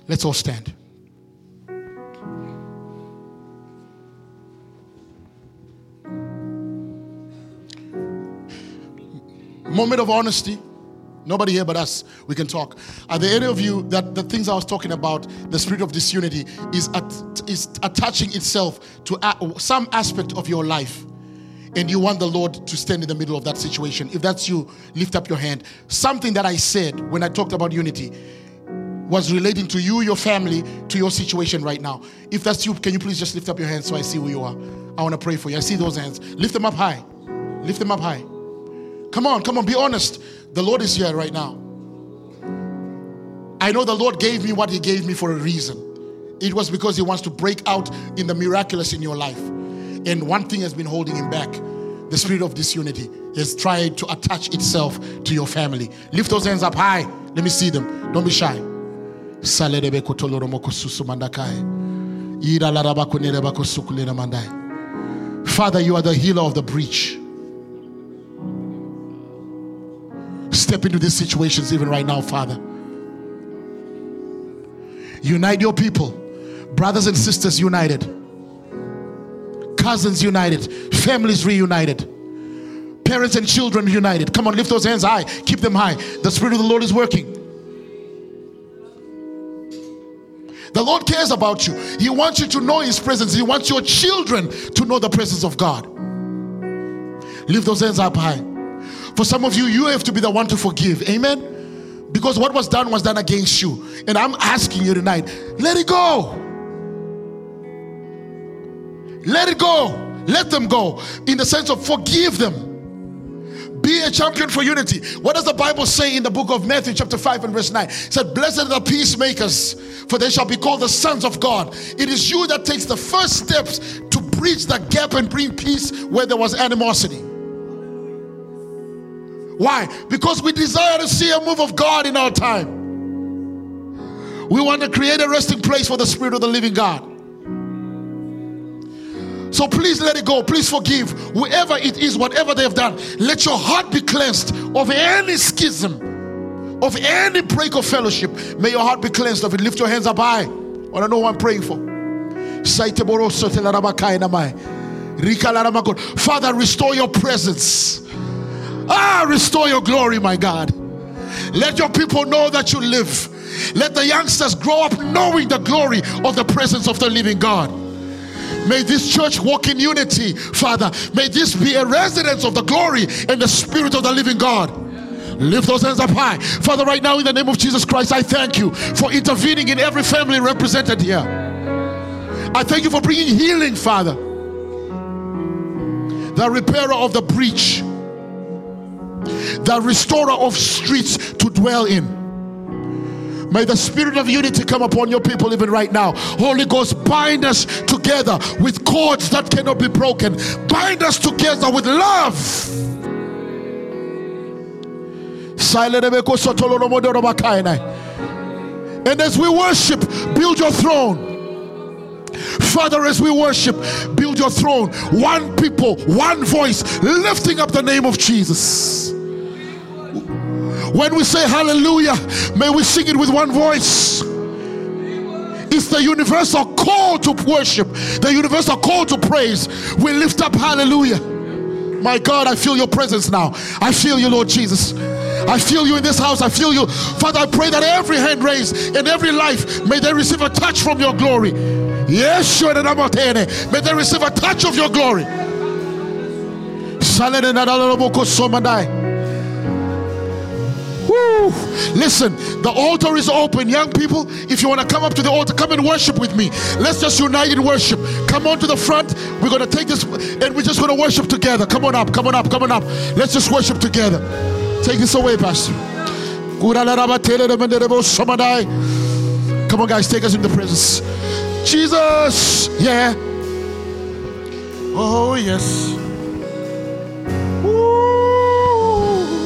Let's all stand. Moment of honesty. Nobody here but us. We can talk. Are there any of you that the things I was talking about, the spirit of disunity, is, at, is attaching itself to a, some aspect of your life? And you want the Lord to stand in the middle of that situation. If that's you, lift up your hand. Something that I said when I talked about unity was relating to you, your family, to your situation right now. If that's you, can you please just lift up your hands so I see who you are? I want to pray for you. I see those hands. Lift them up high. Lift them up high. Come on, come on, be honest. The Lord is here right now. I know the Lord gave me what He gave me for a reason. It was because He wants to break out in the miraculous in your life. And one thing has been holding Him back the spirit of disunity has tried to attach itself to your family. Lift those hands up high. Let me see them. Don't be shy. Father, you are the healer of the breach. Step into these situations even right now, Father. Unite your people, brothers and sisters united, cousins united, families reunited, parents and children united. Come on, lift those hands high, keep them high. The Spirit of the Lord is working. The Lord cares about you. He wants you to know His presence. He wants your children to know the presence of God. Lift those hands up high. For some of you, you have to be the one to forgive. Amen. Because what was done was done against you. And I'm asking you tonight let it go. Let it go. Let them go. In the sense of forgive them. Be a champion for unity. What does the Bible say in the book of Matthew, chapter 5 and verse 9? It said, Blessed are the peacemakers, for they shall be called the sons of God. It is you that takes the first steps to bridge the gap and bring peace where there was animosity. Why? Because we desire to see a move of God in our time. We want to create a resting place for the Spirit of the living God. So please let it go. Please forgive whoever it is, whatever they have done. Let your heart be cleansed of any schism, of any break of fellowship. May your heart be cleansed of it. Lift your hands up high. I to know what I'm praying for. Father, restore your presence. Ah, restore your glory, my God. Let your people know that you live. Let the youngsters grow up knowing the glory of the presence of the living God. May this church walk in unity, Father. May this be a residence of the glory and the spirit of the living God. Lift those hands up high. Father, right now, in the name of Jesus Christ, I thank you for intervening in every family represented here. I thank you for bringing healing, Father. The repairer of the breach the restorer of streets to dwell in. May the spirit of unity come upon your people even right now. Holy Ghost, bind us together with cords that cannot be broken. Bind us together with love. And as we worship, build your throne. Father, as we worship, build your throne. One people, one voice, lifting up the name of Jesus. When we say hallelujah, may we sing it with one voice. It's the universal call to worship, the universal call to praise. We lift up hallelujah. My God, I feel your presence now. I feel you, Lord Jesus. I feel you in this house. I feel you. Father, I pray that every hand raised in every life may they receive a touch from your glory. Yes, sure. May they receive a touch of your glory. Woo. Listen, the altar is open. Young people, if you want to come up to the altar, come and worship with me. Let's just unite in worship. Come on to the front. We're going to take this and we're just going to worship together. Come on up, come on up, come on up. Let's just worship together. Take this away, Pastor. Come on, guys, take us in the presence. Jesus, yeah. Oh, yes.